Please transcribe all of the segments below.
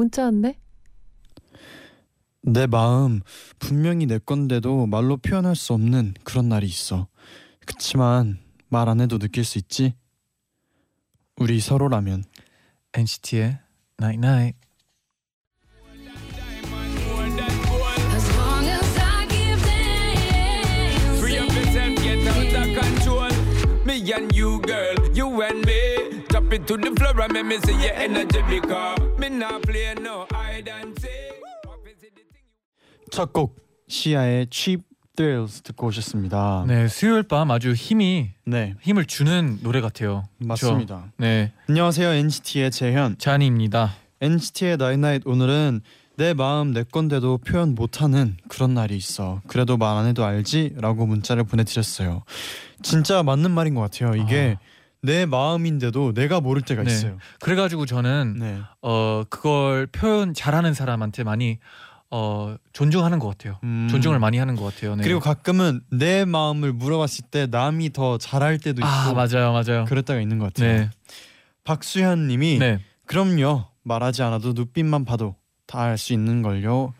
문자 왔네. 내 마음 분명히 내 건데도 말로 표현할 수 없는 그런 날이 있어. 그치만 말 안 해도 느낄 수 있지. 우리 서로라면 NCT의 Night Night. And you, girl, you and me. Drop it to the floor and make me see your energy because me not play no hide and seek. 첫곡 시아의 Cheap Thrills 듣고 오셨습니다. 네, 수요일 밤 아주 힘이 네, 힘을 주는 노래 같아요. 맞습니다. 네, 안녕하세요 NCT의 재현. 쟈니입니다. NCT의 night night 오늘은 내 마음 내 건데도 표현 못하는 그런 날이 있어. 그래도 말 안 해도 알지라고 문자를 보내드렸어요. 진짜 맞는 말인 것 같아요. 이게 내 마음인데도 내가 모를 때가 네. 있어요. 그래가지고 저는 네. 어 그걸 표현 잘하는 사람한테 많이 어 존중하는 것 같아요. 음. 존중을 많이 하는 것 같아요. 네. 그리고 가끔은 내 마음을 물어봤을 때 남이 더 잘할 때도 있고 아 맞아요, 맞아요. 그럴 때가 있는 것 같아요. 네, 박수현님이 네. 그럼요 말하지 않아도 눈빛만 봐도 다 알 수 있는 걸요.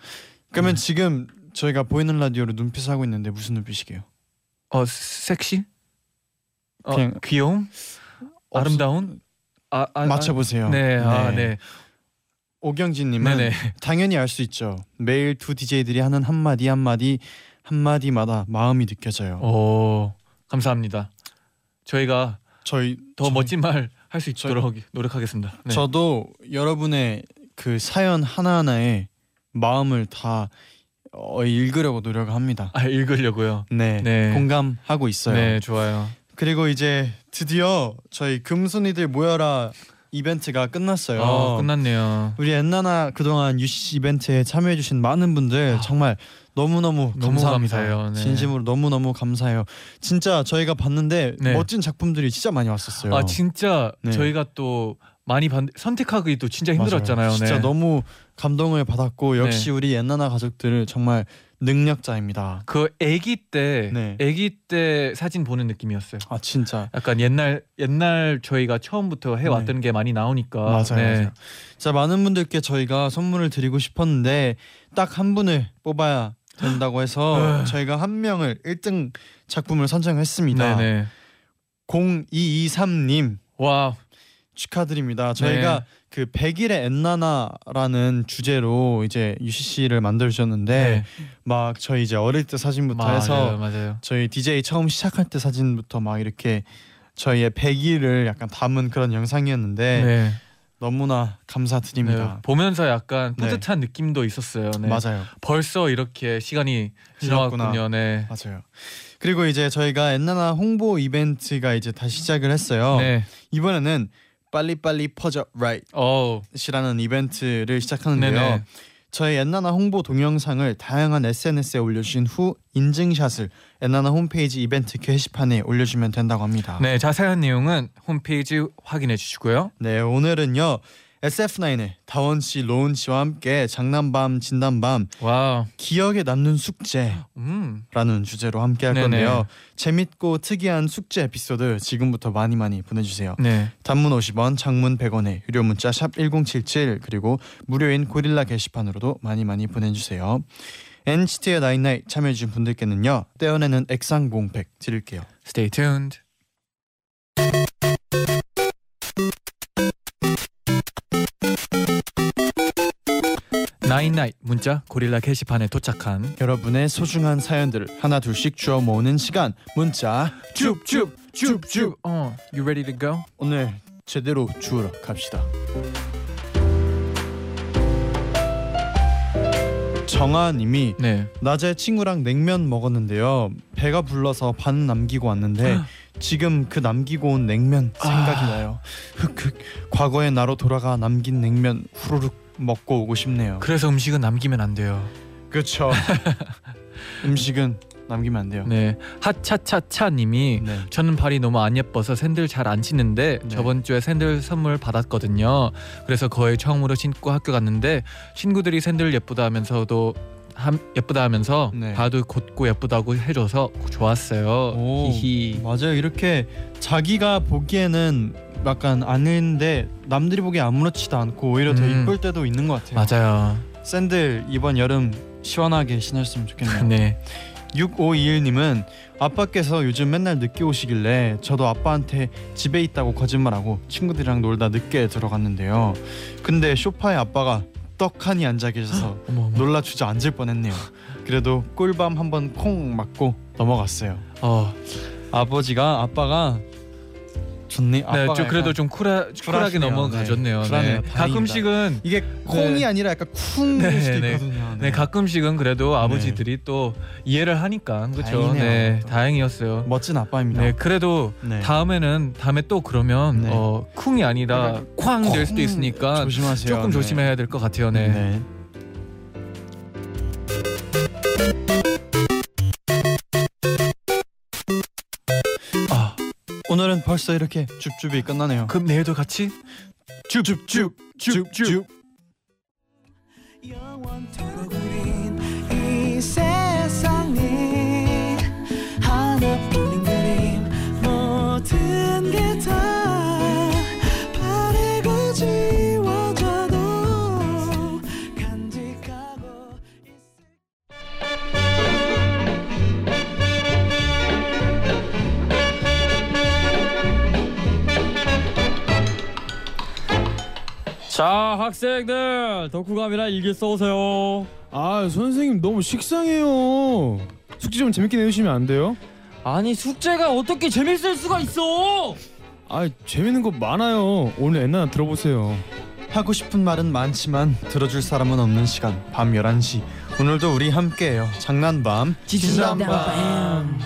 그러면 네. 지금 저희가 보이는 라디오로 눈빛을 하고 있는데 무슨 눈빛이게요? 어 섹시? 어, 그냥 귀여움? 아름다운? 아, 아, 맞춰보세요. 아, 네, 아, 네, 오경진님은 네, 네. 당연히 알 수 있죠. 매일 두 DJ들이 하는 한 마디 한 마디 한 마디마다 마음이 느껴져요. 오, 감사합니다. 저희가 저희 더 저- 멋진 말 할수 저희- 있도록 노력하겠습니다. 네. 저도 여러분의 그 사연 하나 하나에 마음을 다 어, 읽으려고 노력을 합니다. 아 읽으려고요. 네, 네. 공감하고 있어요. 네, 좋아요. 그리고 이제 드디어 저희 금순이들 모여라 이벤트가 끝났어요. 어, 끝났네요. 우리 엔나나 그동안 UCC 이벤트에 참여해주신 많은 분들 아. 정말 너무너무 너무 감사합니다. 감사해요. 네. 진심으로 너무너무 감사해요. 진짜 저희가 봤는데 네. 멋진 작품들이 진짜 많이 왔었어요. 아 진짜 네. 저희가 또 많이 반, 선택하기도 진짜 맞아요. 힘들었잖아요. 진짜 네. 너무 감동을 받았고 역시 우리 엔나나 가족들을 정말 능력자입니다. 그 아기 때 네. 아기 때 사진 보는 느낌이었어요. 아 진짜 약간 옛날 옛날 저희가 처음부터 해 왔던 게 많이 나오니까 네. 맞아요. 네. 맞아요. 자 많은 분들께 저희가 선물을 드리고 싶었는데 딱 한 분을 뽑아야 된다고 해서 아. 저희가 한 명을 1등 작품을 선정했습니다. 네네. 0223님 와 축하드립니다. 저희가 네. 그 100일의 엔나나라는 주제로 이제 UCC를 만들어 주셨는데 네. 막 저희 이제 어릴 때 사진부터 맞아요, 해서 맞아요. 저희 DJ 처음 시작할 때 사진부터 막 이렇게 저희의 100일을 약간 담은 그런 영상이었는데 네. 너무나 네. 감사드립니다. 보면서 약간 네. 뿌듯한 느낌도 있었어요. 네. 맞아요. 벌써 이렇게 시간이 지났구나. 지나왔군요. 네. 맞아요. 그리고 이제 저희가 엔나나 홍보 이벤트가 이제 다시 시작을 했어요. 네. 이번에는 빨리빨리 퍼져 어. night이라는 이벤트를 시작하는데요. 네네. 저희 엔나나 홍보 동영상을 다양한 SNS에 올려주신 후 인증샷을 엔나나 홈페이지 이벤트 게시판에 올려주면 된다고 합니다. 네, 자세한 내용은 홈페이지 확인해 주시고요. 네, 오늘은요 SF9의 다원 씨, 로운 씨와 함께 장난밤, 진담밤, 와. 기억에 남는 숙제라는 음. 주제로 함께 할 네네. 건데요. 재밌고 특이한 숙제 에피소드 지금부터 많이 많이 보내주세요. 네. 단문 50원, 장문 100원에 유료 문자 샵 #1077 그리고 무료인 고릴라 게시판으로도 많이 많이 보내주세요. NCT의 나인나이 참여해주신 분들께는요 떼어내는 액상 공팩 드릴게요. Stay tuned. 나인나잇 문자 고릴라 게시판에 도착한 여러분의 소중한 사연들을 하나 둘씩 주워 모으는 시간 문자 줍줍 줍줍 어, you ready to go? 오늘 제대로 주우러 갑시다. 정아님이 네. 낮에 친구랑 냉면 먹었는데요. 배가 불러서 반 남기고 왔는데 지금 그 남기고 온 냉면 생각이 아. 나요. 흑흑 과거의 나로 돌아가 남긴 냉면 후루룩 먹고 오고 싶네요. 그래서 음식은 남기면 안 돼요. 그렇죠. 음식은 남기면 안 돼요. 네, 하차차차 님이 네. 저는 발이 너무 안 예뻐서 샌들 잘 안 신는데 네. 저번 주에 샌들 선물 받았거든요. 그래서 거의 처음으로 신고 학교 갔는데 친구들이 샌들 예쁘다 하면서도 함, 예쁘다 하면서 네. 봐도 곧고 예쁘다고 해줘서 좋았어요. 오. 히히. 맞아요. 이렇게 자기가 보기에는 약간 아는데 남들이 보기에 아무렇지도 않고 오히려 더 음. 이쁠 때도 있는 것 같아요. 맞아요. 샌들 이번 여름 시원하게 신었으면 좋겠네요. 네. 6521님은 아빠께서 요즘 맨날 늦게 오시길래 저도 아빠한테 집에 있다고 거짓말하고 친구들이랑 놀다 늦게 들어갔는데요. 근데 소파에 아빠가 떡하니 앉아 계셔서 어머 어머. 놀라 주저앉을 뻔했네요. 그래도 꿀밤 한번 콩 맞고 넘어갔어요. 어, 아버지가 아빠가 좋네. 네, 좀 그래도 좀 쿨하, 쿨하게 쿨하시네요. 넘어가졌네요. 네, 네. 쿨하네요. 다행입니다. 가끔씩은 이게 콩이 네. 아니라 약간 쿵일 네, 수도 네. 있거든요. 네, 가끔씩은 그래도 아버지들이 또 이해를 하니까 그렇죠. 다행이네요. 네, 다행이었어요. 멋진 아빠입니다. 네, 그래도 네. 다음에는 다음에 또 그러면 네. 어 쿵이 아니라 쾅 될 수도 콩 있으니까 조심하세요. 조금 네. 조심해야 될 것 같아요. 네. 오늘은 벌써 이렇게 줍줍이 끝나네요. 그럼 내일도 같이? 줍줍 줍줍 영 자 학생들 덕후감이랑 일기 써오세요 아 선생님 너무 식상해요. 숙제 좀 재밌게 내주시면 안 돼요? 아니 숙제가 어떻게 재밌을 수가 있어 아 재밌는 거 많아요. 오늘 엔나 들어보세요. 하고 싶은 말은 많지만 들어줄 사람은 없는 시간 밤 11시 오늘도 우리 함께해요 장난밤 진담밤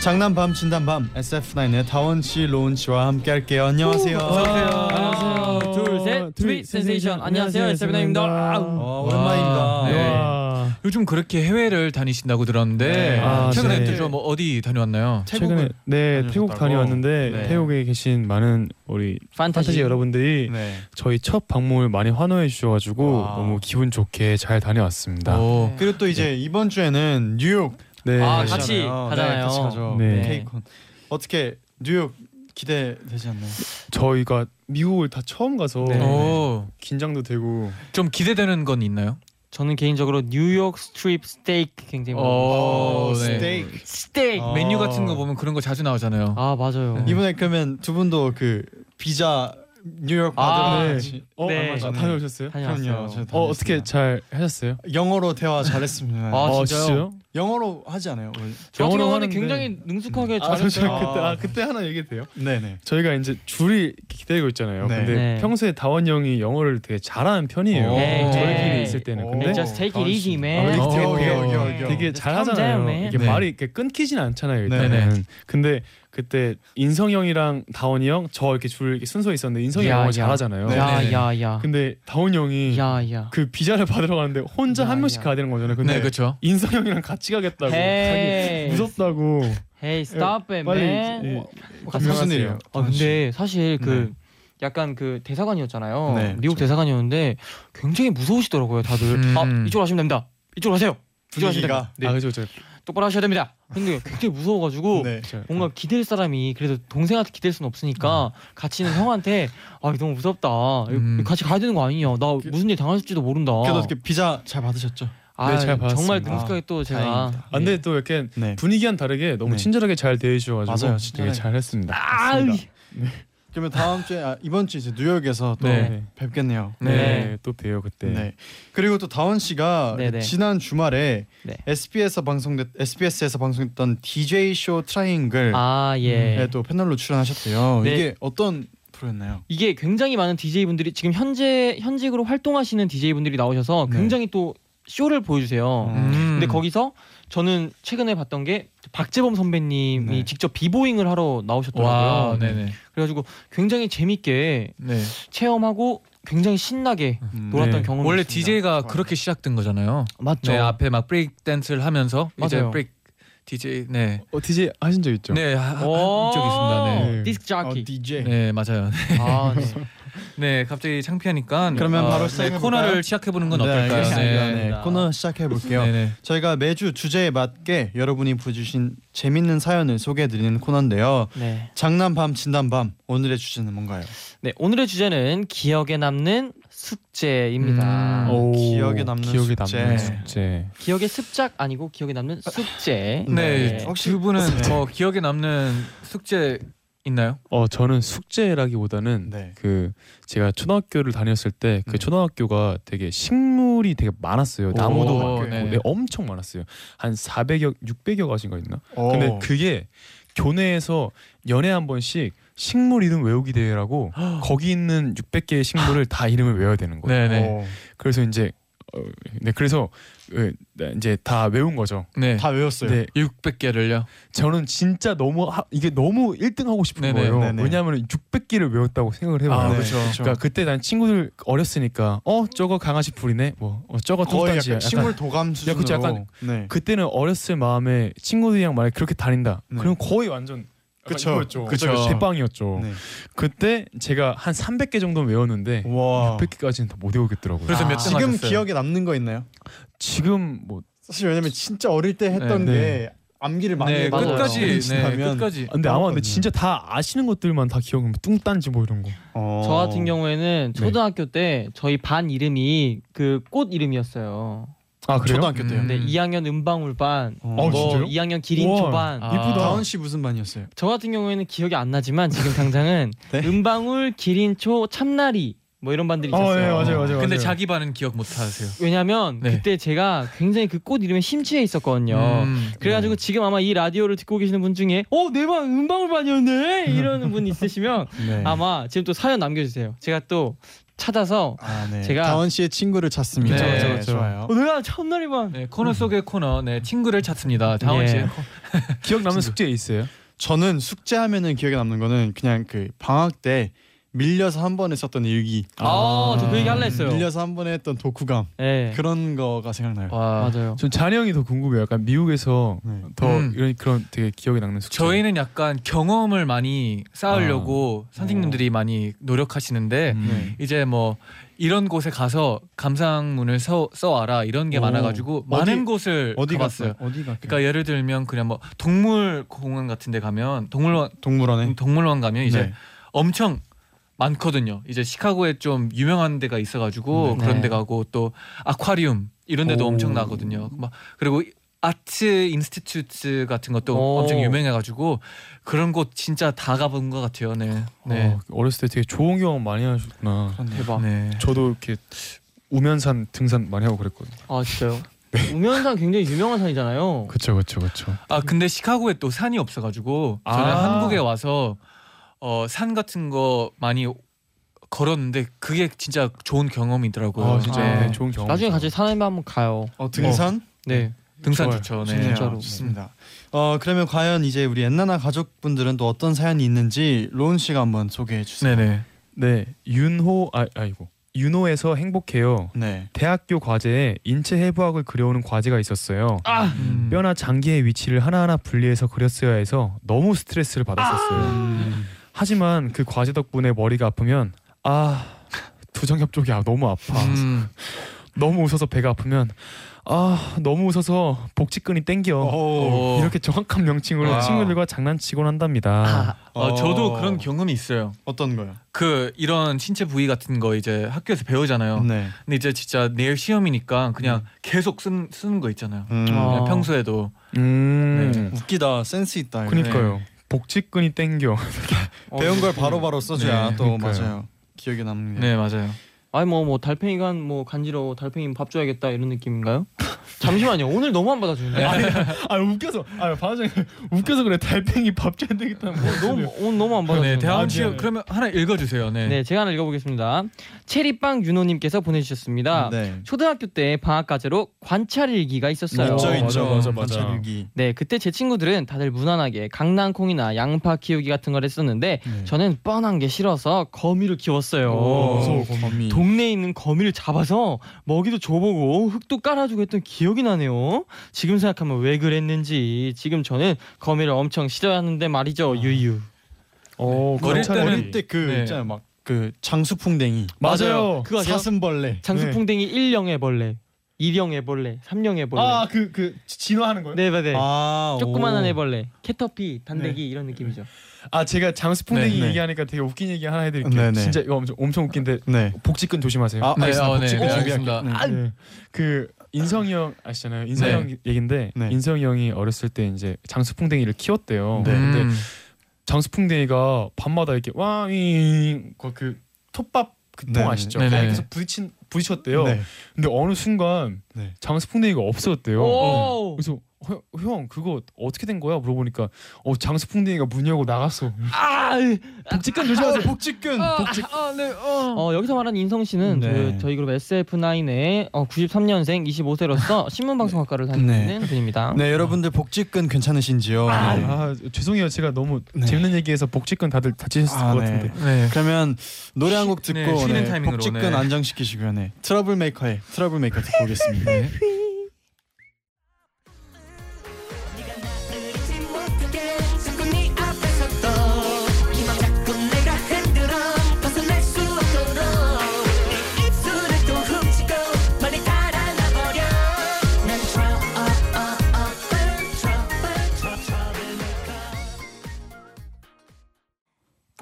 장난밤 진담밤 SF9의 다원 씨, 로운 씨와 함께 할게요. 안녕하세요. 하나 둘셋 트윗 센세이션 안녕하세요 에스비나입니다 어, 오랜만입니다. 네. 와. 요즘 그렇게 해외를 다니신다고 들었는데 네. 아, 최근에 네. 또뭐 어디 다녀왔나요? 최근에 네? 태국 다녀왔는데 네. 태국에 계신 많은 우리 판타지 여러분들이 네. 저희 첫 방문을 많이 환호해 주셔가지고 와. 너무 기분 좋게 잘 다녀왔습니다. 오. 그리고 또 이제 이번 주에는 뉴욕 네. 아. 같이 네, 가잖아요. 같이 가죠. 네. KCON. 어떻게 뉴욕 기대되지 않나요? 저희가 미국을 다 처음 가서 네. 오. 긴장도 되고 좀 기대되는 건 있나요? 저는 개인적으로 뉴욕 스트립 스테이크 굉장히 오, 먹고 네. 스테이크. 스테이크 어. 메뉴 같은 거 보면 그런 거 자주 나오잖아요. 아 맞아요 이번에 그러면 두 분도 그 비자 뉴욕 아, 받으러 네. 어 네. 아, 다녀오셨어요? 다녀왔어요 그럼요. 저 어 어떻게 잘 하셨어요? 영어로 대화 잘했습니다. 아, 어, 진짜요? 영어로 하지 않아요? 영어로 하는데- 굉장히 능숙하게 아, 잘했어요 잠시만 그때 아. 아 그때 하나 얘기해도 돼요? 네네. 저희가 이제 줄이 기다리고 있잖아요. 네. 근데 네. 평소에 다원 형이 영어를 되게 잘하는 편이에요. 네. 저희끼리 네. 있을 때는. 오. 근데 Just take it easy 아, man 되게, 어, 되게, 잘하잖아요. 이게 네. 말이 이렇게 끊기진 않잖아요. 일단은. 네. 근데 그때 인성 형이랑 다원이 형 저 이렇게 줄 이렇게 순서에 있었는데 인성이 야, 영어 야. 잘하잖아요. 네. 야야 야 근데 다원 형이 야 야 그 비자를 받으러 가는데 혼자 야, 한 명씩 야. 가야 되는 거잖아요. 근데 네, 그렇죠. 인성 형이랑 같이 가겠다고 헤이. 자기 무섭다고 Hey stop it 빨리 man 예, 무슨 분명하세요. 일이에요? 아 근데 사실 그 네. 약간 그 대사관이었잖아요. 네, 미국 그렇죠. 대사관이었는데 굉장히 무서우시더라고요, 다들. 음. 아 이쪽으로 하시면 됩니다. 이쪽으로 하세요. 분위기가. 네, 아 그죠 저 똑바로 하셔야 됩니다. 근데 굉장히 무서워가지고 네. 뭔가 기댈 사람이 그래도 동생한테 기댈 수는 없으니까 같이 있는 형한테 아 너무 무섭다. 음. 같이 가야 되는 거 아니냐? 나 무슨 일 당할지도 모른다. 그래도 어떻게 비자 잘 받으셨죠? 아, 네, 잘 받았습니다. 정말 능숙하게 또 제가 다행입니다. 아, 근데 또 이렇게 네. 분위기와는 다르게 너무 네. 친절하게 잘 대해주셔가지고 맞아요, 진짜. 되게 잘했습니다. 아, 그러면 다음 주에 아, 이번 주 이제 뉴욕에서 또 네. 뵙겠네요. 네. 네. 또 봬요 그때. 네. 그리고 또 다원 씨가 네네. 지난 주말에 네. SBS에서 방송됐 SBS에서 방송했던 DJ 쇼 트라이앵글 아 예. 에또 패널로 출연하셨대요. 네. 이게 어떤 프로였나요? 이게 굉장히 많은 DJ 분들이 지금 현재 현직으로 활동하시는 DJ 분들이 나오셔서 네. 굉장히 또 쇼를 보여주세요. 음. 근데 거기서 저는 최근에 봤던 게 박재범 선배님이 네. 직접 b-boying을 하러 나오셨더라고요. 와, 네네. 그래가지고 굉장히 재밌게 네. 체험하고 굉장히 신나게 음. 놀았던 네. 경험이 원래 있습니다. DJ가 그렇게 시작된 거잖아요. 맞죠. 네, 앞에 막 브레이크 댄스를 하면서 이제 맞아요. 브레이크 DJ 네. 어, DJ 하신 적 있죠? 네, 하- 오, 한적 있습니다. 네. 네. 디스크 어, 자키. DJ. 네, 맞아요. 아, 네. 네, 갑자기 창피하니까 그러면 바로 네, 시작해볼까요? 코너를 시작해 보는 건 네, 어떨까요? 알겠습니다. 네. 네, 코너 시작해 볼게요. 네, 네. 저희가 매주 주제에 맞게 여러분이 보여주신 재밌는 사연을 소개해드리는 코너인데요. 네. 장난 밤 진담 밤 오늘의 주제는 뭔가요? 네, 오늘의 주제는 기억에 남는 숙제입니다. 음. 오, 기억에 남는 기억에 숙제. 남는 숙제. 기억의 습작 아니고 기억에 남는 숙제. 네, 혹시- 두 분은 네. 뭐 기억에 남는 숙제 있나요? 어 저는 숙제라기보다는 네. 그 제가 초등학교를 다녔을 때그 네. 초등학교가 되게 식물이 되게 많았어요. 나무도 오, 많고 네. 네, 엄청 많았어요. 한 400여 600여 가지가 있나? 오. 근데 그게 교내에서 연애 한 번씩 식물 이름 외우기 대회라고 거기 있는 600개의 식물을 다 이름을 외워야 되는 거예요. 네, 네. 오. 그래서 이제 어, 네 그래서 어, 네, 이제 다 외운 거죠. 네. 다 외웠어요. 네, 600개를요. 저는 진짜 너무 하, 이게 너무 1등 하고 싶은 네네, 거예요. 네네. 왜냐하면 600개를 외웠다고 생각을 해봐요. 아, 네, 그렇죠. 그러니까 그때 난 친구들 어렸으니까 어 저거 강아지 풀이네 뭐 어, 저거 똥단지야 약간 식물 도감 수준으로. 그쵸, 약간 네. 그때는 어렸을 마음에 친구들이랑 만약 그렇게 다닌다 네. 그럼 거의 완전 그쵸. 이거였죠. 그쵸. 대빵이었죠 네. 그때 제가 한 300개 정도는 외웠는데 와. 600개까지는 다 못 외우겠더라고요 그래서 아, 몇등 지금 하셨어요? 기억에 남는 거 있나요? 지금 뭐 사실 왜냐면 진짜 어릴 때 했던 네. 게 암기를 많이 네, 해봐서. 끝까지 네, 끝까지. 근데 아마 근데. 진짜 다 아시는 것들만 다 기억은 뚱딴지 뭐 이런 거 어. 저 같은 경우에는 네. 초등학교 때 저희 반 이름이 그 꽃 이름이었어요. 아 초등학교 때요. 음. 네, 2학년 은방울반, 어, 어, 뭐 진짜요? 2학년 기린초반. 아. 이쁘다. 다원 씨 무슨 반이었어요? 저 같은 경우에는 기억이 안 나지만 지금 당장은 네? 은방울, 기린초, 참나리 뭐 이런 반들이 어, 있었어요. 예, 맞아요, 맞아요. 근데 맞아요. 자기 반은 기억 못 하세요. 왜냐면 네. 그때 제가 굉장히 그 꽃 이름에 심취해 있었거든요. 음. 그래가지고 지금 아마 이 라디오를 듣고 계시는 분 중에 어내방 은방울반이었네 이러는 분 있으시면 네. 아마 지금 또 사연 남겨주세요. 제가 또 찾아서 아, 네. 제가- 다원 씨의 친구를 찾습니다. 그쵸, 그쵸, 그쵸. 좋아요. 어, 내가 첫날이만 네, 코너 속의 코너. 네, 친구를 찾습니다. 다원 코- 기억 남는 숙제 있어요? 저는 숙제하면은 기억에 남는 거는 그냥 그 방학 때 밀려서 한 번에 썼던 일기. 아, 저 그 얘기 할라 했어요. 밀려서 한 번에 했던 독후감 네. 그런 거가 생각나요. 와. 맞아요. 전 잔이 형이 더 궁금해요. 약간 미국에서 네. 더 음. 이런 그런 되게 기억에 남는 숙제. 저희는 약간 경험을 많이 쌓으려고 아. 선생님들이 많이 노력하시는데 음. 네. 이제 뭐 이런 곳에 가서 감상문을 써, 써와라 이런 게 오. 많아가지고 어디- 많은 곳을 어디 가봤어요. 갔어요? 어디 갔어요? 그러니까 예를 들면 그냥 뭐 동물 공원 같은데 가면 동물원 동물원에. 동물원 가면 이제 네. 엄청 많거든요. 이제 시카고에 좀 유명한 데가 있어가지고 네. 그런 네. 데 가고 또 아쿠아리움 이런 데도 오. 엄청 나거든요. 막 그리고 Art Institute 같은 것도 오. 엄청 유명해가지고 그런 곳 진짜 다 가본 것 같아요. 네. 네. 어, 어렸을 때 되게 좋은 경험 많이 하셨구나. 대박. 네. 저도 이렇게 우면산 등산 많이 하고 그랬거든요. 아 진짜요? 우면산 굉장히 유명한 산이잖아요. 그렇죠, 그렇죠, 그렇죠. 아 근데 시카고에 또 산이 없어가지고 저는 아. 한국에 와서 어, 산 같은 거 많이 걸었는데 그게 진짜 좋은 경험이더라고요. 아 진짜 아. 네, 좋은 경험. 나중에 같이 산에 한번 가요. 어, 등산? 네. 등산. 좋죠. 네. 진짜로. 좋습니다. 어 그러면 과연 이제 우리 엔나나 가족분들은 또 어떤 사연이 있는지 로운 씨가 한번 소개해 주세요. 네네. 네, 윤호 아 아이고 윤호에서 행복해요. 네. 대학교 과제에 인체 해부학을 그려오는 과제가 있었어요. 아 음. 뼈나 장기의 위치를 하나하나 분리해서 그렸어야 해서 너무 스트레스를 받았었어요. 음. 하지만 그 과제 덕분에 머리가 아프면 아 두정협 쪽이 아, 너무 아파. 음. 너무 웃어서 배가 아프면 아 너무 웃어서 복직근이 땡겨. 오. 이렇게 정확한 명칭으로 wow. 친구들과 장난치곤 한답니다. 아, 어, 저도 그런 경험이 있어요. 어떤 거요? 그 이런 신체 부위 같은 거 이제 학교에서 배우잖아요. 네. 근데 이제 진짜 내일 시험이니까 그냥 계속 쓰는, 쓰는 거 있잖아요. 음. 어. 그냥 평소에도 음, 네. 웃기다. 센스 있다. 이거. 그니까요. 복직근이 땡겨. 어, 배운 걸 바로바로 써줘야 네, 또 그러니까요. 맞아요. 기억에 남는 게. 네 맞아요. 아니 뭐 뭐 달팽이가 뭐 간지러워 달팽이 밥 줘야겠다 이런 느낌인가요? 잠시만요. 오늘 너무 안 받아주는데. 아 웃겨서 아 전에 웃겨서 그래 달팽이 밥잘 되겠다 뭐 너무 오늘 너무 안 네, 받아주는데. 대한 씨 미안해요. 그러면 하나 읽어주세요. 네. 네, 제가 하나 읽어보겠습니다. 체리빵 윤호님께서 보내주셨습니다. 네. 초등학교 때 방학 과제로 관찰 일기가 있었어요. 있죠, 맞아, 있죠. 맞아, 맞아. 관찰일기. 네, 그때 제 친구들은 다들 무난하게 강낭콩이나 양파 키우기 같은 걸 했었는데 네. 저는 뻔한 게 싫어서 거미를 키웠어요. 무서워 거미. 동네에 있는 거미를 잡아서 먹이도 줘보고 흙도 깔아주고 했던 기억이 나네요. 지금 생각하면 왜 그랬는지 지금 저는 거미를 엄청 싫어하는데 말이죠. 유유. 어 어릴 관찰 때는- 일기. 어릴 때 그 네. 있잖아요 막 그 장수풍뎅이 맞아요 그거? 사슴벌레 장수풍뎅이 1령 애벌레, 2령 애벌레, 3령 애벌레. 아 그 그 진화하는 거요? 네, 네. 아 조그만한 오. 애벌레, 캐터피, 단대기 네. 이런 느낌이죠. 아 제가 장수풍뎅이 네, 네. 얘기하니까 되게 웃긴 얘기 하나 해드릴게요. 네, 네. 진짜 이거 엄청, 엄청 웃긴데 네. 복직근 조심하세요. 아, 네, 네, 복직근 네. 네. 네. 그 인성이 형 아시잖아요. 인성이 네. 형 얘긴데 네. 인성이 형이 어렸을 때 이제 장수풍뎅이를 키웠대요. 네. 근데 음. 장수풍뎅이가 밤마다 이렇게 와잉 그 톱밥 그통 네, 아시죠? 네, 네. 거기서 부딪힌 부딪혔대요. 네. 근데 어느 순간 네. 장수풍뎅이가 없어졌대요. 오! 그래서 형, 형 그거 어떻게 된 거야? 물어보니까 어 장수풍뎅이가 문 열고 나갔어. 아, 복직근 조심하세요. 복직근. 복직. 아, 네. 어. 어, 여기서 말하는 인성 씨는 네. 그 저희 그룹 SF9의 어, 93년생 25세로서 신문방송학과를 다니는 분입니다. 네 여러분들 복직근 괜찮으신지요? 아, 네. 아 죄송해요. 제가 너무 네. 재밌는 얘기해서 복직근 다들 다치셨을 아, 것 네. 같은데. 네. 그러면 노래 한 곡 듣고 네, 쉬는 네, 타이밍으로, 복직근 네. 안정시키시고요. 네. Trouble Maker의 Trouble Maker 듣고 오겠습니다. 네.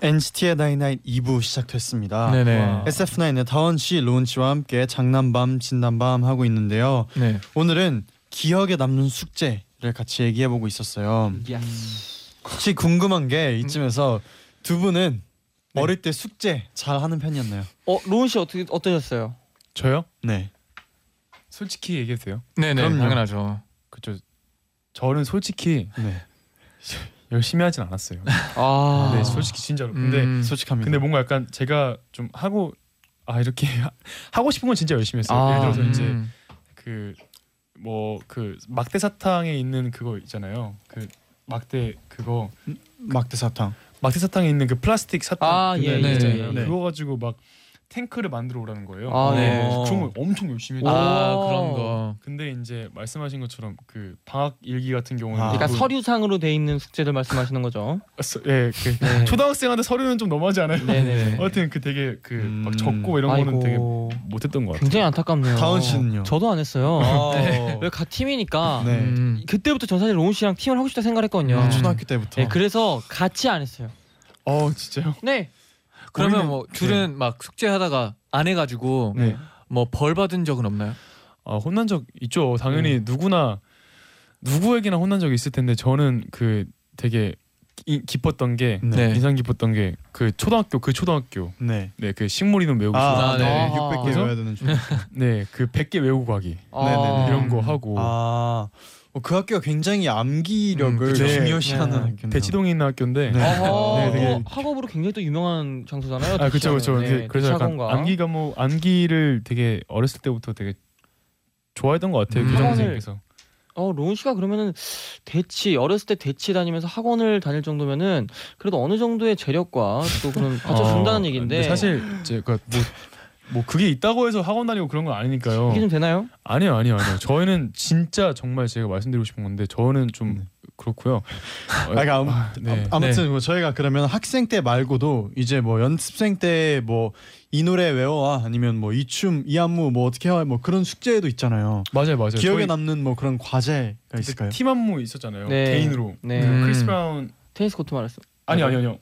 NCT의 나이나잇 2부 시작됐습니다. 네네. 와. SF9의 다원 씨, 로운 씨와 함께 장난 밤, 진담 밤 하고 있는데요. 네. 오늘은 기억에 남는 숙제를 같이 얘기해 보고 있었어요. 야. 혹시 궁금한 게 이쯤에서 두 분은 네. 어릴 때 숙제 잘 하는 편이었나요? 어, 로운 씨 어떻게 어떠셨어요? 저요? 네. 솔직히 얘기해도 돼요? 네, 네. 그럼요. 당연하죠. 그죠. 저는 솔직히 네. 열심히 하진 않았어요. 아, 네, 솔직히 진짜로. 근데 음. 솔직합니다. 근데 뭔가 약간 제가 좀 하고 아 이렇게 하- 하고 싶은 건 진짜 열심히 했어요. 아, 예를 들어서 이제 음. 그뭐 그 막대 사탕에 있는 그거 있잖아요. 그 막대 그거 막대 사탕. 막대 사탕에 있는 그 플라스틱 사탕 아, 예, 예, 있잖아요. 예. 그거 가지고 막 탱크를 만들어 오라는 거예요. 아, 네. 그런 걸 엄청 열심히 했죠. 아, 오. 그런 거. 근데 이제 말씀하신 것처럼 그 방학 일기 같은 경우는 아. 그러니까 그- 서류상으로 돼 있는 숙제들 말씀하시는 거죠? 서- 예, 그 네. 초등학생한테 서류는 좀 너무하지 않아요? 네네. 하여튼 그 되게 그막 음. 적고 이런 거는 되게 아이고, 못했던 것 같아요. 굉장히 안타깝네요. 다운 씨는요? 저도 안 했어요. 네. 왜같 팀이니까 네. 음. 그때부터 전 사실 로운 씨랑 팀을 하고 싶다 생각했거든요. 아, 초등학교 때부터. 네, 그래서 같이 안 했어요. 어 진짜요? 네. 그러면 뭐 둘은 막 숙제하다가 안 해가지고 네. 뭐 벌 받은 적은 없나요? 아 혼난 적 있죠. 당연히 누구나 누구에게나 혼난 적이 있을 텐데 저는 그 되게 이, 기뻤던 게 네. 네. 인상 깊었던 게 그 초등학교 그 초등학교 네. 네그 식물 이름 외우기 아, 아, 네. 네. 600개 그래서? 외워야 되는 중. 네그 100개 외우고 가기 아. 이런 거 하고 아, 어, 그 학교가 굉장히 암기력을 음, 그쵸. 중요시하는 네. 학교네요. 대치동에 있는 학교인데 네. 아하, 네, 되게- 어, 학업으로 굉장히 또 유명한 장소잖아요. 아 그렇죠 그렇죠 네, 그래서 약간 대치학원가. 암기 과목 암기를 되게 어렸을 때부터 되게 좋아했던 것 같아요 음. 교장 선생님께서 어 로운 씨가 그러면은 대치 어렸을 때 대치 다니면서 학원을 다닐 정도면은 그래도 어느 정도의 재력과 또 그런 받쳐준다는 어, 얘기인데 근데 사실 제가 뭐, 뭐 그게 있다고 해서 학원 다니고 그런 건 아니니까요. 이게 좀 되나요? 아니요, 아니요, 아니요. 저희는 진짜 정말 제가 말씀드리고 싶은 건데 저는 좀 네. 그렇고요. 아, 그러니까 아무, 네. 아, 무튼뭐 저희가 그러면 학생 때 말고도 이제 뭐 연습생 때 뭐 이 노래 외워와 아니면 뭐 이 춤 이 안무 뭐 어떻게 해와 뭐 그런 숙제도 있잖아요. 맞아요, 맞아요. 기억에 저희 남는 뭐 그런 과제가 있을까요? 팀 안무 있었잖아요. 네. 개인으로. 네. 그 음. 크리스 브라운 테니스 코트 말했어. 아니 아니 아니요.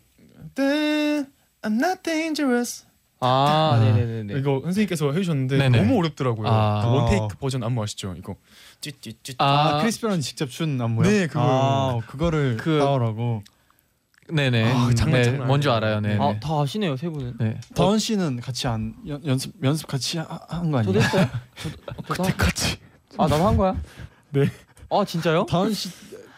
I'm not dangerous. 아, 아, 네네네네. 이거 선생님께서 해주셨는데 네네. 너무 어렵더라고요. 아. 그 one take 버전 안무 아시죠? 이거 찌찌찌. 아, 아, 크리스 브라운이 직접 춘 안무요? 네, 그거요. 아, 그거를 그- 따오라고. 네네. 아, 장난, 네, 장난 뭔지. 알아요. 네. 아, 다 아시네요, 세 분은. 네. 다원 씨는 같이 안 연, 연습 연습 같이 한 거 저도 아니에요? 했어요. 저도, 저도 그때까지 아 나도 한 거야? 네. 아 진짜요? 다원 씨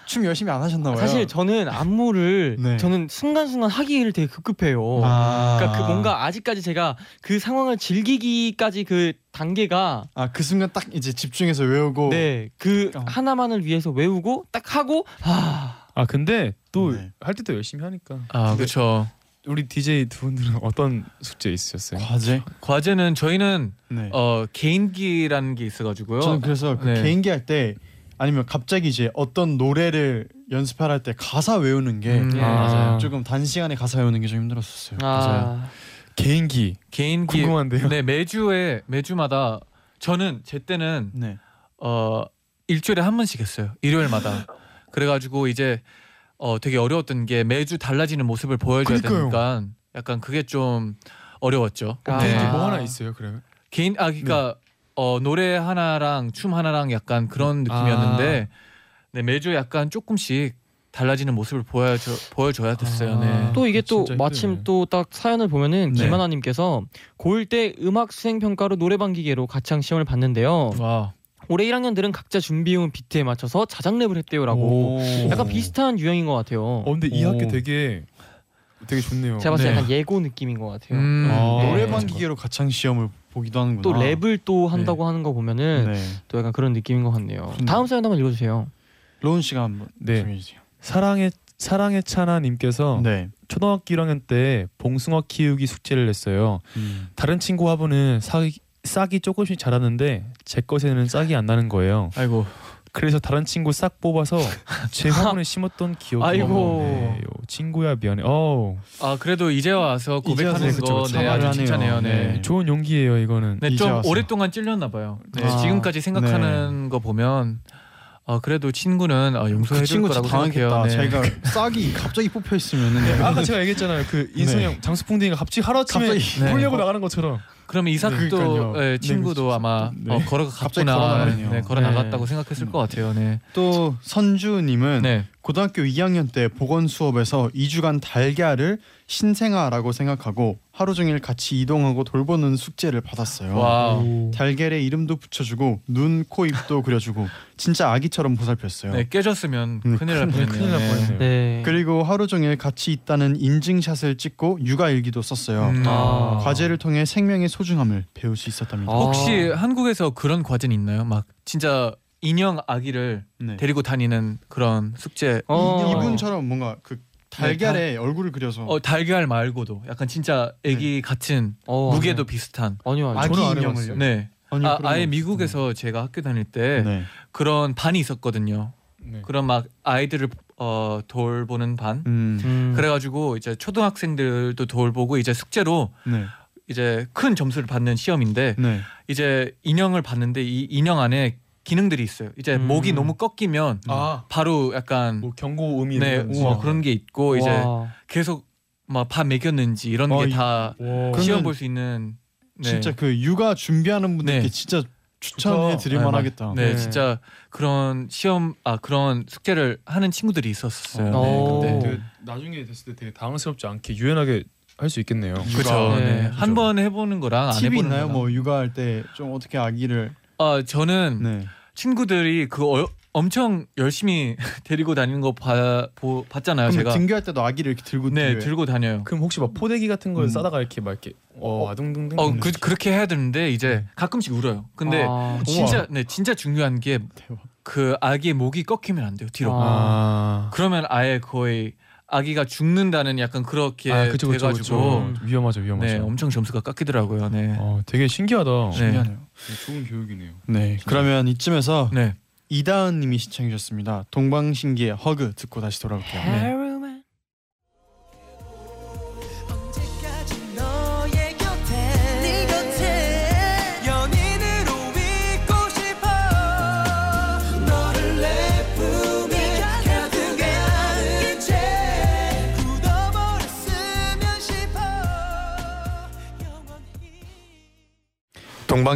춤 열심히 안 하셨나 봐요. 사실 저는 안무를 네. 저는 순간순간 하기를 되게 급급해요. 아. 그러니까 그 뭔가 아직까지 제가 그 상황을 즐기기까지 그 단계가 아 그 순간 딱 이제 집중해서 외우고 네 그 어. 하나만을 위해서 외우고 딱 하고 아 아 근데 또 네. 할 때도 열심히 하니까. 아 그렇죠. 우리 DJ 두 분들은 어떤 숙제 있으셨어요? 과제. 과제는 저희는 네. 어 개인기라는 게 있어가지고요. 저는 그래서 그 네. 개인기 할때 아니면 갑자기 이제 어떤 노래를 연습하라 할때 가사 외우는 게 음, 예. 아. 조금 단시간에 가사 외우는 게 좀 힘들었었어요. 아, 개인기 개인기 궁금한데요. 네 매주에 매주마다 저는 제 때는 네. 어 일주일에 한 번씩 했어요. 일요일마다. 그래가지고 이제 어 되게 어려웠던 게 매주 달라지는 모습을 보여줘야 그러니까요. 되니까 약간 그게 좀 어려웠죠. 아. 개인기 네. 뭐 하나 있어요 그러면? 개인 아 그러니까 어 노래 하나랑 춤 하나랑 약간 그런 느낌이었는데 네 매주 약간 조금씩 달라지는 모습을 보여줘 보여줘야 됐어요. 네. 아. 또 이게 또 진짜 마침 힘드네. 또 딱 사연을 보면은 네. 김하나님께서 고1 때 음악 수행 평가로 노래방 기계로 가창 시험을 봤는데요. 와. 올해 1학년들은 각자 준비해온 비트에 맞춰서 자작 랩을 했대요라고. 오. 약간 비슷한 유형인 것 같아요. 어 근데 이 오. 학기 되게 되게 좋네요. 제가 봤을 때 네. 약간 예고 느낌인 것 같아요. 음. 아. 네. 노래방 기계로 가창 시험을 보기도 하는구나. 또 랩을 또 한다고 하는 거 보면은 네. 또 약간 그런 느낌인 것 같네요. 그렇네요. 다음 사연 한번 읽어주세요. 로운 씨가 한번 네. 소개해 주세요. 사랑의 사랑의 차나님께서 네. 초등학교 1학년 때 봉숭아 키우기 숙제를 냈어요. 음. 다른 친구 화분은 싹이, 싹이 조금씩 자랐는데 제 것에는 싹이 안 나는 거예요. 아이고. 그래서 다른 친구 싹 뽑아서 제 화분에 심었던 기억이 아이고. 나네요. 친구야 미안해. 어, 아 그래도 이제 와서 고백하는 이제 와서 거 그쵸, 네, 사과를 아주 하네요. 칭찬해요. 네. 네. 좋은 용기예요 이거는. 네, 이제 좀 와서. 오랫동안 찔렸나 봐요. 네, 아, 지금까지 생각하는 거 보면 어, 그래도 친구는 어, 용서해 그 줄 친구 거라고 진짜. 생각해요. 네. 자기가 싹이 갑자기 뽑혀 있으면은 아까 제가 얘기했잖아요. 그 인성형 장수풍뎅이가 갑자기 하루아침에 갑자기 네. 홀려고 나가는 것처럼. 그러면 이삭도. 예, 친구도 네, 아마 네. 어, 걸어 갑자기 갔구나, 걸어 나가네요. 네, 걸어 네. 나갔다고 생각했을 것 같아요. 네. 또 선주님은 네. 고등학교 2학년 때 보건 수업에서 2주간 달걀을 신생아라고 생각하고 하루 종일 같이 이동하고 돌보는 숙제를 받았어요. 와. 달걀에 이름도 붙여주고 눈, 코, 입도 그려주고 진짜 아기처럼 보살폈어요. 네, 깨졌으면 음, 큰일 날 뻔했네요. 큰일 날 네. 뻔했네요. 네. 그리고 하루 종일 같이 있다는 인증샷을 찍고 육아 일기도 썼어요. 음. 아. 과제를 통해 생명의 소중함을 배울 수 있었답니다. 아. 혹시 한국에서 그런 과제는 있나요? 막 진짜 인형 아기를 네. 데리고 다니는 그런 숙제. 어. 이, 이분처럼 뭔가 그 달걀에 얼굴을 그려서 어 달걀 말고도 약간 진짜 애기 같은 어, 무게도 비슷한. 아니요 아니요. 아기 저는 안 인형을요. 해봤어요. 네. 아니요, 아, 그런 아예 거 미국에서 제가 학교 다닐 때 네. 그런 반이 있었거든요. 네. 그런 막 아이들을 어, 돌보는 반. 음. 음. 그래가지고 이제 초등학생들도 돌보고 이제 숙제로 네. 이제 큰 점수를 받는 시험인데 네. 이제 인형을 봤는데 이 인형 안에 기능들이 있어요. 이제 음. 목이 너무 꺾이면 아, 바로 약간 뭐 경고 의미 네 우와, 그런 게 있고 이제 와. 계속 막밥 먹였는지 이런 어, 게 이- 다 와. 시험 볼 수 있는 네. 진짜 그 육아 준비하는 분들께 네. 진짜 추천해. 드릴 네, 만하겠다. 네, 네. 진짜 그런 시험 아 그런 숙제를 하는 친구들이 있었어요. 어. 네, 근데 되게 나중에 됐을 때 되게 당황스럽지 않게 유연하게 할 수 있겠네요. 그렇죠. 네, 네. 그죠. 한번 해보는 거랑 안 팁이 해보는 있나요? 거랑. 뭐 육아할 때 좀 어떻게 아기를 아 저는 네. 친구들이 그 어, 엄청 열심히 데리고 다니는 거 봐, 보, 봤잖아요. 그럼 제가 등교할 때도 아기를 이렇게 들고 네 등교해요? 들고 다녀요. 그럼 혹시 막 포대기 같은 걸 음. 싸다가 이렇게 막 이렇게 어 아둥둥둥 어 그, 그렇게 해야 되는데 이제 가끔씩 울어요. 근데 아. 진짜 네 진짜 중요한 게 그. 아기의 목이 꺾이면 안 돼요 뒤로. 아, 그러면 아예 거의 아기가 죽는다는 약간 그렇게 아 그쵸 그쵸 돼가지고 그쵸 위험하죠 위험하죠. 네 엄청 점수가 깎이더라고요. 네. 어 되게 신기하다. 네. 신기하네요. 좋은 교육이네요. 네. 그러면 이쯤에서 네. 이다은 님이 시청해 주셨습니다. 동방신기의 허그 듣고 다시 돌아올게요.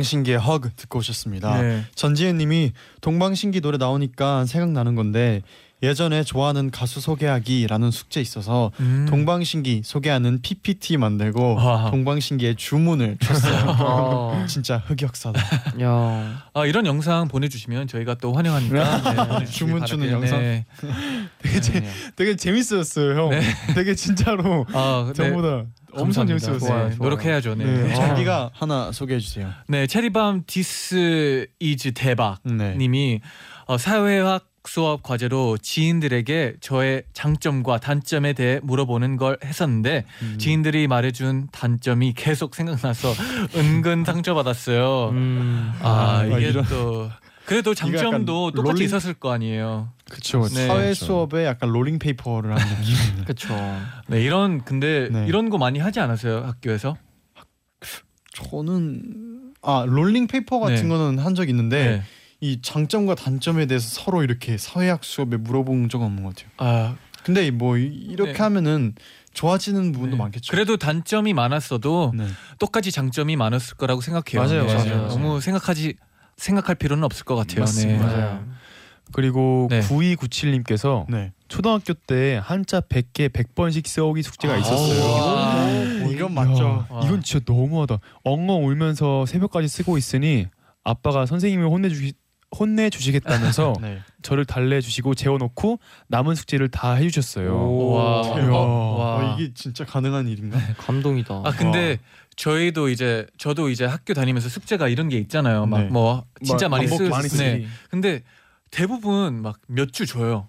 동방신기의 허그 듣고 오셨습니다. 네. 전지현 님이 동방신기 노래 나오니까 생각나는 건데 예전에 좋아하는 가수 소개하기라는 숙제 있어서 음. 동방신기 소개하는 PPT 만들고 와. 동방신기의 주문을 쳤어요. 어. 진짜 흑역사다. 야. 아, 이런 영상 보내주시면 저희가 또 환영하니까 네, 주문 주는. 영상? 네. 되게 재, 되게 재밌었어요 형. 네. 되게 진짜로 아, 네. 전보다 엄청 감사합니다. 재밌었어요. 네, 노력해야죠. 네. 네, 네. 자기가 하나 소개해 주세요. Cherry Bomb This is 대박 네. 님이 어, 사회학 수업 과제로 지인들에게 저의 장점과 단점에 대해 물어보는 걸 했었는데 음. 지인들이 말해준 단점이 계속 생각나서 은근 상처받았어요. 음. 아 이게 이런- 또 그래도 장점도 똑같이 롤링- 있었을 거 아니에요. 그쵸. 네. 사회 그쵸. 수업에 약간 롤링 페이퍼를 하는 느낌. 그쵸. 네 이런 근데 네. 이런 거 많이 하지 않았어요 학교에서? 저는 아 롤링 페이퍼 같은 네. 거는 한 적 있는데 네. 이 장점과 단점에 대해서 서로 이렇게 사회학 수업에 물어본 적은 없는 것 같아요. 아 근데 뭐 이- 이렇게 네. 하면은 좋아지는 부분도 네. 많겠죠. 그래도 단점이 많았어도 네. 똑같이 장점이 많았을 거라고 생각해요. 맞아요, 네. 맞아요. 너무 생각하지 생각할 필요는 없을 것 같아요. 맞습니다. 네. 맞아요. 그리고 네. 9297님께서 네. 초등학교 때 한자 100개 100번씩 써오기 숙제가 있었어요. 아, 이건 맞죠. 야, 이건 진짜 너무하다. 엉엉 울면서 새벽까지 쓰고 있으니 아빠가 선생님을 혼내주시 혼내 주시겠다면서 네. 저를 달래 주시고 재워놓고 남은 숙제를 다 해주셨어요. 와. 대박. 와. 어, 이게 진짜 가능한 일인가? 감동이다. 아 근데 저희도 이제 저도 이제 학교 다니면서 숙제가 이런 게 있잖아요. 네. 막뭐 진짜 막 많이 쓰 많이 네. 근데 대부분 막 몇 주 줘요.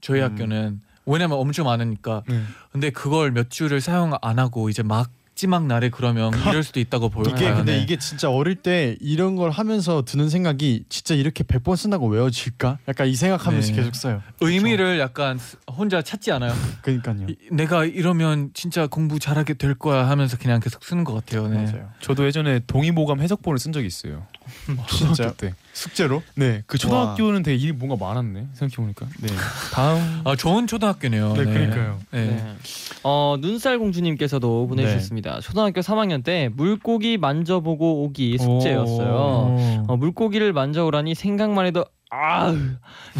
저희 음. 학교는 왜냐면 엄청 많으니까. 네. 근데 그걸 몇 주를 사용 안 하고 이제 마지막 날에 그러면 이럴 수도 있다고 보여요. 이게 근데 네. 이게 진짜 어릴 때 이런 걸 하면서 드는 생각이 진짜 이렇게 100번 쓴다고 외워질까? 약간 이 생각하면서 네. 계속 써요. 의미를 약간 혼자 찾지 않아요. 그러니까요. 이- 내가 이러면 진짜 공부 잘하게 될 거야 하면서 그냥 계속 쓰는 것 같아요. 네. 맞아요. 저도 예전에 동의보감 해석본을 쓴 적이 있어요. 진짜 초등학교 때. 숙제로? 네, 그 초등학교는 되게 일이 뭔가 많았네. 생각해 보니까. 네. 다음. 아 좋은 초등학교네요. 네, 그러니까요. 네. 네. 어 눈살 공주님께서도 보내주셨습니다. 초등학교 3학년 때 물고기 만져보고 오기 숙제였어요. 오. 어, 물고기를 만져오라니 생각만 해도 아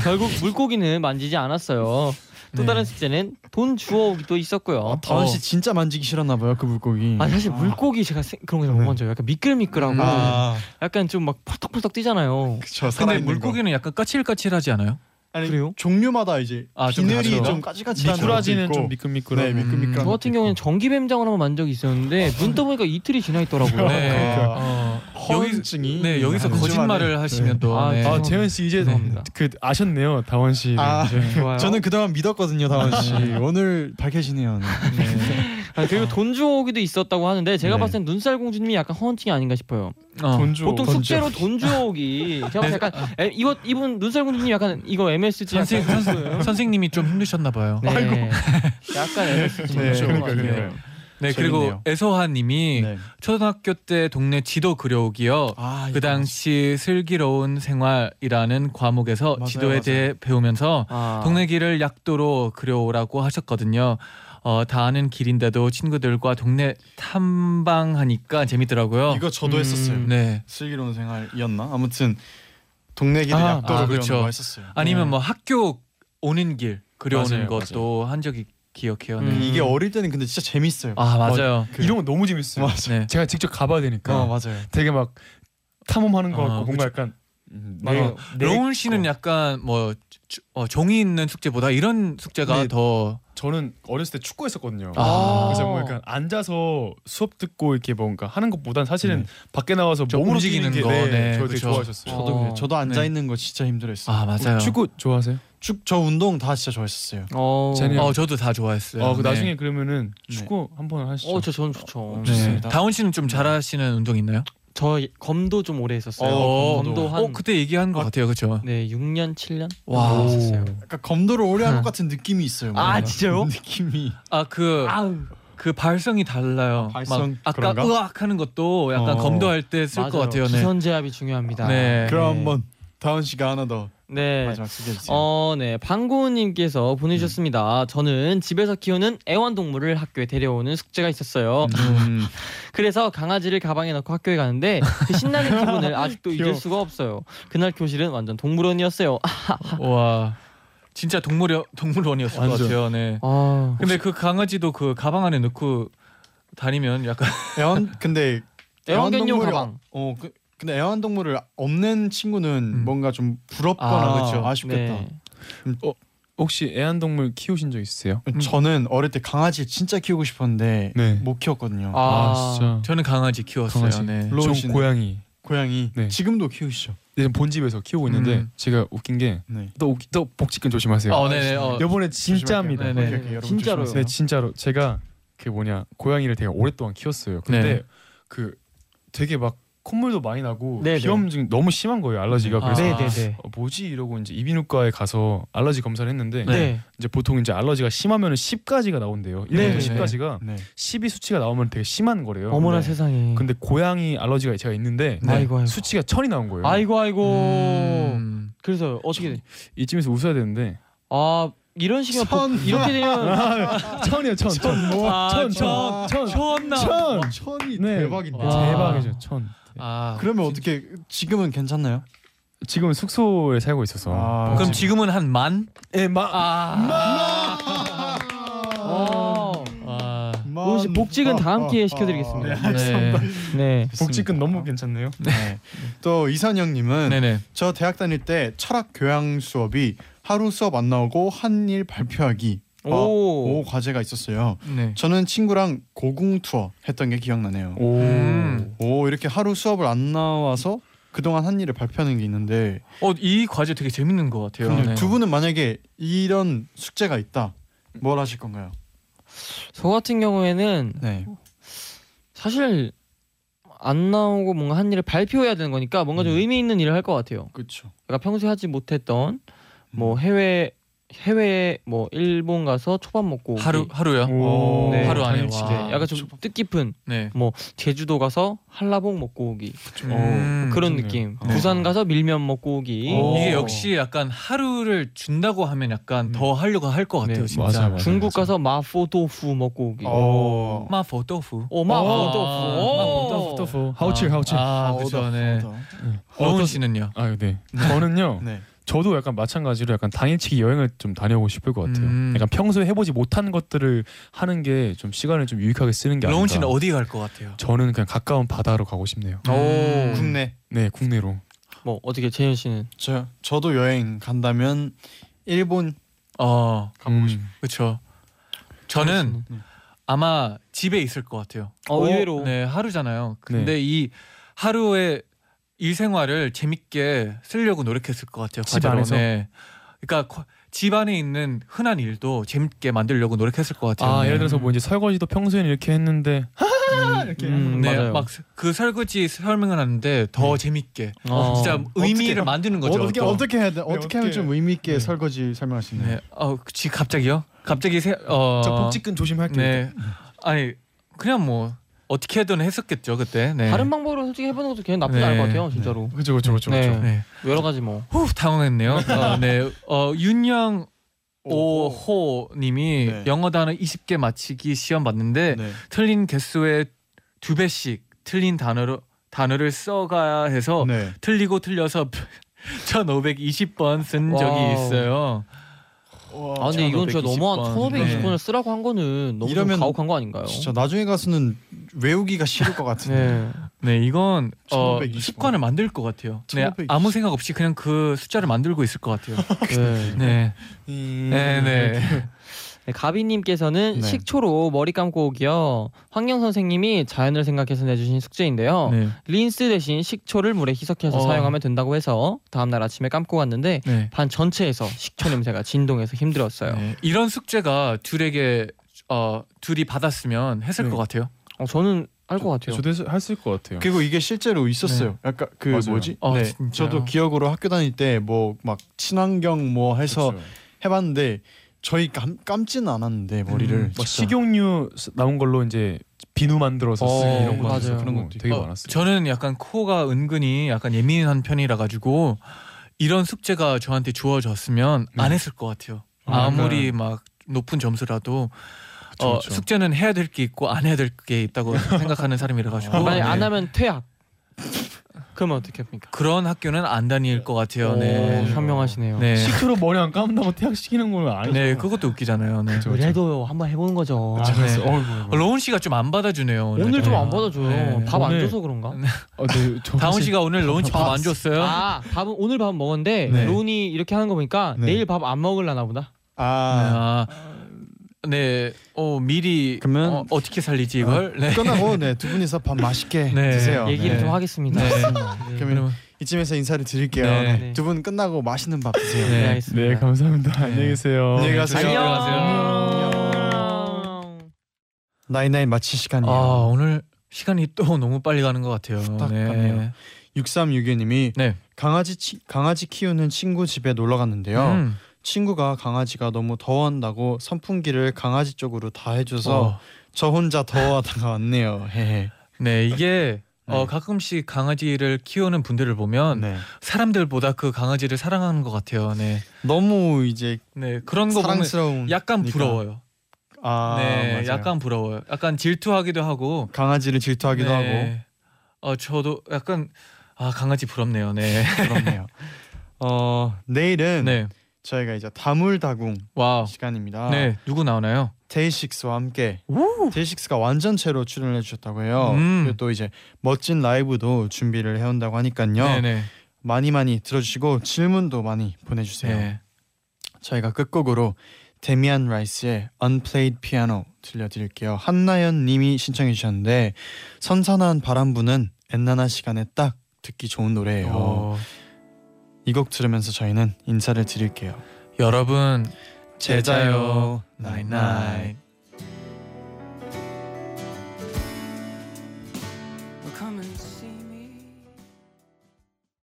결국 물고기는 만지지 않았어요. 또 네. 다른 숙제는 돈 주워오기도 있었고요. 다원 씨 진짜 만지기 싫었나 봐요 그 물고기. 아 사실 물고기 제가 생- 그런 거 잘 못 네. 만져요. 약간 미끌미끌하고 음. 아, 약간 좀 막 펄떡펄떡 뛰잖아요. 그쵸. 근데 살아있는 거. 물고기는 약간 까칠까칠하지 않아요? 아니, 그래요? 종류마다 이제 아, 좀 비늘이 다르죠. 좀 까칠까칠한 미꾸라지는 것도 좀 있고. 미끌미끌하고. 네, 미끌미끌한 저 같은 있고. 경우에는 전기뱀장을 한번 만진 적이 있었는데 눈 떠보니까 이틀이 지나 있더라고요. 네. 그러니까. 어, 허언증이 네 여기서 한 주만에. 거짓말을 하시면 또 아, 네. 아. 재현 씨 이제 죄송합니다. 그 아셨네요. 다원 씨. 아, 좋아요. 저는 그동안 믿었거든요 다원 씨. 오늘 밝혀지네요. 네. 아, 그리고 돈 주워오기도 있었다고 하는데 제가 네. 봤을 땐 눈살 공주님이 약간 허언증이 아닌가 싶어요. 어. 돈주 보통 돈 숙제로 돈 주워오기. 제가 때 약간 에, 이거 이분 눈살 공주님 약간 이거 MSG 선생, 선, 선생님이 좀 힘드셨나 봐요. 네. 약간 MSG 네, 좀 그러니까. 그러니까요. 네 그리고 재밌네요. 애서하님이 네. 초등학교 때 동네 지도 그려오기요. 아, 그 이거 당시 슬기로운 생활이라는 과목에서 맞아요, 지도에 맞아요. 대해 배우면서 아. 동네 길을 약도로 그려오라고 하셨거든요. 어, 다 아는 길인데도 친구들과 동네 탐방하니까 재밌더라고요. 이거 저도 음. 했었어요. 네. 슬기로운 생활이었나? 아무튼 동네 길을 아, 약도로 아, 그려는 그렇죠. 거 했었어요. 아니면 네. 뭐 학교 오는 길 그려오는 맞아요, 것도 한 적이 기억해요. 네. 음. 이게 어릴 때는 근데 진짜 재밌어요. 아 맞아요. 그- 이런 거 너무 재밌어요. 맞아. 네. 제가 직접 가봐야 되니까 어 맞아요. 되게 막 탐험하는 거 아, 같고 뭔가 그쵸. 약간 음, 어, 내- 내 로운 씨는 거. 약간 뭐 주- 어, 종이 있는 숙제보다 이런 숙제가 네. 더 저는 어렸을 때 축구했었거든요. 아. 그래서 뭐 약간 앉아서 수업 듣고 이렇게 뭔가 하는 것보단 사실은 밖에 나와서 좀 몸으로 움직이는 게 거, 네, 네, 저 되게. 좋아하셨어요. 저도 어. 저도 앉아 네. 있는 거 진짜 힘들었어요. 아 맞아요. 축구 좋아하세요? 쭉 저 운동 다 진짜 좋아했었어요. 어. 제니- 어 저도 다 좋아했어요. 어, 그 네. 나중에 그러면은 네. 축구 한번 하시죠. 어, 저 저는 좋죠. 네. 좋습니다. 다운 씨는 좀 잘하시는 운동 있나요? 저 검도 좀 오래 했었어요. 어, 검도 한 어 그때 얘기한 것 아, 같아요, 그렇죠? 네, 6년, 7년? 와. 했었어요. 약간 검도를 오래 한 것 같은 느낌이 있어요. 아, 뭔가. 진짜요? 느낌이. 아 그 아우. 그 발성이 달라요. 아, 발성 막 아까 그런가? 으악 하는 것도 약간 어. 검도할 때 쓸 것 맞아요. 같아요. 네. 기선 제압이 중요합니다. 네. 그럼 한번 다운 씨가 하나 더 네. 마지막 소개해 주세요. 어, 네. 방고은님께서 보내주셨습니다. 저는 집에서 키우는 애완동물을 학교에 데려오는 숙제가 있었어요. 음. 그래서 강아지를 가방에 넣고 학교에 가는데 그 신나는 기분을 아직도 잊을 귀여워. 수가 없어요. 그날 교실은 완전 동물원이었어요. 아, 와. 진짜 동물 동물원이었을 것 완전. 같아요. 네. 아 근데 그 강아지도 그 가방 안에 넣고 다니면 약간 애완 근데 애완견용 애완동물이 가방. 어 그, 근데 애완동물을 없는 친구는 음. 뭔가 좀 부럽거나 아, 그쵸. 아쉽겠다. 네. 혹시 애완동물 키우신 적 있으세요? 저는 어릴 때 강아지 진짜 키우고 싶었는데 네. 못 키웠거든요. 아, 아, 진짜. 저는 강아지 키웠어요. 강아지. 네. 씨는? 고양이. 고양이 네. 지금도 키우시죠? 네, 본 집에서 키우고 있는데 음. 제가 웃긴 게 네. 또또 복직근 조심하세요. 어, 네네. 어. 이번에 진짜입니다. 조심할게요. 네네. 오케이, 오케이, 여러분 진짜로요? 조심하세요. 네, 진짜로 제가 그 뭐냐 고양이를 되게 오랫동안 키웠어요. 근데 네. 그 되게 막 콧물도 많이 나고 네네. 비염증 너무 심한 거예요 알러지가. 아. 그래서 네네네. 어, 뭐지 이러고 이제 이비인후과에 가서 알러지 검사를 했는데 네. 이제 보통 이제 알러지가 심하면 10까지가 나온대요. 1부터 네. 10까지가 네. 12 수치가 나오면 되게 심한 거래요. 어머나 네. 세상에. 근데 고양이 알러지가 제가 있는데 네. 아이고, 아이고. 수치가 천이 나온 거예요. 아이고 아이고. 음. 그래서 어떻게? 이쯤에서 웃어야 되는데 아 이런 식이면 복- 천. 이렇게 되면 천이요 천. 천. 뭐? 아, 천, 천. 천. 천나. 천. 천이 네. 대박인데. 아. 대박이죠 천. 아. 그러면 어떻게 지금은 괜찮나요? 지금은 숙소에 살고 있어서. 아, 그럼 지금은 한 만? 예, 마. 아. 어. 아. 복직은 다음 기회에 시켜드리겠습니다. 네. 네. 복직은 너무 괜찮네요. 네. 또 이선영님은 네네. 저 대학 다닐 때 철학 교양 수업이 하루 수업 안 나오고 한 일 발표하기 와, 오. 오 과제가 있었어요. 네. 저는 친구랑 고궁 투어 했던 게 기억나네요. 오. 음. 오 이렇게 하루 수업을 안 나와서 그동안 한 일을 발표하는 게 있는데 어, 이 과제 되게 재밌는 것 같아요. 네. 두 분은 만약에 이런 숙제가 있다 뭘 하실 건가요? 저 같은 경우에는 네. 사실 안 나오고 뭔가 한 일을 발표해야 되는 거니까 뭔가 좀 음. 의미 있는 일을 할 것 같아요. 그렇죠. 내가 평소에 하지 못했던 음. 뭐 해외 해외 뭐 일본 가서 초밥 먹고 오기. 하루 하루요? 오. 네. 하루 안에 당일치기. 와. 네, 약간 좀 뜻깊은 네. 뭐 제주도 가서 한라봉 먹고 오기 음. 그런 좋네요. 느낌. 네. 부산 가서 밀면 먹고 오기. 오. 이게 역시 약간 하루를 준다고 하면 약간 음. 더 하려고 할 것 같아요, 네, 진짜. 맞아요, 맞아요. 중국 가서 마포도프 먹고 오기. 어. 오 마포도프. 아, 오. 토fu. 하우치 하우치. 아, 어, 그죠. 더, 네. 더. 로운 씨는요? 아, 네. 저는요. 네. 저도 약간 마찬가지로 약간 당일치기 여행을 좀 다녀오고 싶을 것 같아요. 음. 약간 평소에 해보지 못한 것들을 하는 게 좀 시간을 좀 유익하게 쓰는 게 아닌가. 로운 씨는 어디 갈 것 같아요? 저는 그냥 가까운 바다로 가고 싶네요. 오. 국내 네, 국내로. 뭐 어떻게 재현 씨는? 저 저도 여행 간다면 일본 어, 음. 그렇죠. 저는 아마 집에 있을 것 같아요. 어, 의외로. 네, 하루잖아요. 근데 이 하루의 일 생활을 재밌게 쓰려고 노력했을 것 같아요. 집 과제로. 안에서? 네. 그러니까 거- 집 안에 있는 흔한 일도 재밌게 만들려고 노력했을 것 같아요. 아, 네. 예를 들어서 뭐 이제 설거지도 평소에는 이렇게 했는데 이렇게 음, 네, 맞아요. 막 그 설거지 설명을 하는데 더 재밌게 어. 진짜 의미를 어떻게- 만드는 거죠. 어떻게 또. 어떻게 해야 돼? 어떻게 어떻게- 하면 좀 의미 있게 네. 설거지 설명할 수 있나요? 네. 어, 지 갑자기요? 갑자기 세, 어, 저 복직근 조심할게요. 네. 아니 그냥 뭐 어떻게든 했었겠죠 그때. 네. 다른 방법으로 솔직히 해보는 것도 그냥 나쁘지 네. 않을 것 같아요, 진짜로. 그렇죠, 그렇죠, 그렇죠. 네. 네. 여러 가지 뭐. 후 당황했네요. 어, 네. 어 윤영 오호님이 네. 영어 단어 20개 맞히기 시험 봤는데 네. 틀린 개수의 두 배씩 틀린 단어로 단어를 써가야 해서 네. 틀리고 틀려서 1520번 쓴 적이 wow. 있어요. 아 근데 이건 진짜 1520 너무한 번. 1520번을 네. 쓰라고 한 거는 너무 이러면 좀 가혹한 거 아닌가요? 진짜 나중에 가서는 외우기가 싫을 것 같은데. 네. 네, 이건 어, 1520 습관을 만들 것 같아요. 네, 1520. 아무 생각 없이 그냥 그 숫자를 만들고 있을 것 같아요. 네. 네, 음. 네, 네. 네, 가비님께서는 네. 식초로 머리 감고 오기요. 환경 선생님이 자연을 생각해서 내주신 숙제인데요. 네, 린스 대신 식초를 물에 희석해서 어. 사용하면 된다고 해서 다음 날 아침에 감고 왔는데 네. 반 전체에서 식초 냄새가 진동해서 힘들었어요. 네. 이런 숙제가 둘에게 어, 둘이 받았으면 했을 네. 것 같아요. 어, 저는 알것 같아요. 저도 했을 것 같아요. 그리고 이게 실제로 있었어요. 약간 그 맞아요. 뭐지? 아, 네. 저도 기억으로 학교 다닐 때 뭐 막 친환경 뭐 해서 그렇죠. 해봤는데 저희 감, 감지는 않았는데 머리를 음, 뭐 진짜. 식용유 나온 걸로 이제 비누 만들어서 쓰기 어, 이런 거 맞아요. 그런 것도 되게 어, 많았어요. 저는 약간 코가 은근히 약간 예민한 편이라 가지고 이런 숙제가 저한테 주어졌으면 안 네. 했을 것 같아요. 아, 아무리 막 높은 점수라도 그쵸, 어, 그쵸. 숙제는 해야 될 게 있고 안 해야 될 게 있다고 생각하는 사람이라 가지고 만약 네. 안 하면 퇴학. 그러면 어떻게 합니까? 그런 학교는 안 다닐 것 같아요. 오, 네. 현명하시네요. 네. 식초로 머리 안 감는다고 퇴학 시키는 건 아니죠. 네, 그것도 웃기잖아요. 네. 그래도 한번 해보는 거죠. 아, 네. 어. 로운 씨가 좀 안 받아주네요. 오늘, 오늘 좀 네. 안 받아줘요. 네. 밥안 오늘- 줘서 그런가? 어, 네, 저 다운 사실- 씨가 오늘 로운 씨 밥 안 줬어요? 아 밥은 오늘 밥 먹었는데 네. 로운이 이렇게 하는 거 보니까 네. 내일 밥 안 먹을라나 보다. 아, 아, 네. 어 미리 그러면- 어, 어떻게 살리지 이걸? 네. 끝나고 네, 두 분이서 밥 맛있게 네. 드세요. 얘기를 네. 좀 하겠습니다. 네. 네. 그러면 이쯤에서 인사를 드릴게요. 네. 네. 두 분 끝나고 맛있는 밥 드세요. 네, 네. 알겠습니다. 네, 감사합니다. 안녕히 계세요. 안녕히 가세요. 안녕. 나인나인 마칠 시간이에요. 아 오늘 시간이 또 너무 빨리 가는 것 같아요. 후딱 갔네요. 6362님이 네. 강아지 치, 강아지 키우는 친구 집에 놀러 갔는데요. 음. 친구가 강아지가 너무 더워한다고 선풍기를 강아지 쪽으로 다 해줘서 어. 저 혼자 더워하다가 왔네요. 네 이게 어, 네. 가끔씩 강아지를 키우는 분들을 보면 네. 사람들보다 그 강아지를 사랑하는 것 같아요. 네, 너무 이제 네 그런 거 보면 사랑스러운 약간 그러니까. 부러워요. 아, 네, 맞아요. 약간 부러워요. 약간 질투하기도 하고. 강아지를 질투하기도 하고 네. 어 저도 약간 아 강아지 부럽네요. 네. 그렇네요. 어 내일은 네. 저희가 이제 다물다궁 wow. 시간입니다. 네 누구 나오나요? 데이식스와 함께 데이식스가 완전체로 출연해 주셨다고 해요. 음. 그리고 또 이제 멋진 라이브도 준비를 해온다고 하니까요. 네네. 많이 많이 들어주시고 질문도 많이 보내주세요. 네. 저희가 끝곡으로 데미안 라이스의 Unplayed Piano 들려드릴게요. 한나연 님이 신청해 주셨는데 선선한 바람 부는 엔나나 시간에 딱 듣기 좋은 노래예요. 어, 이 곡 들으면서 저희는 인사를 드릴게요. 여러분 제자요 나잇나잇.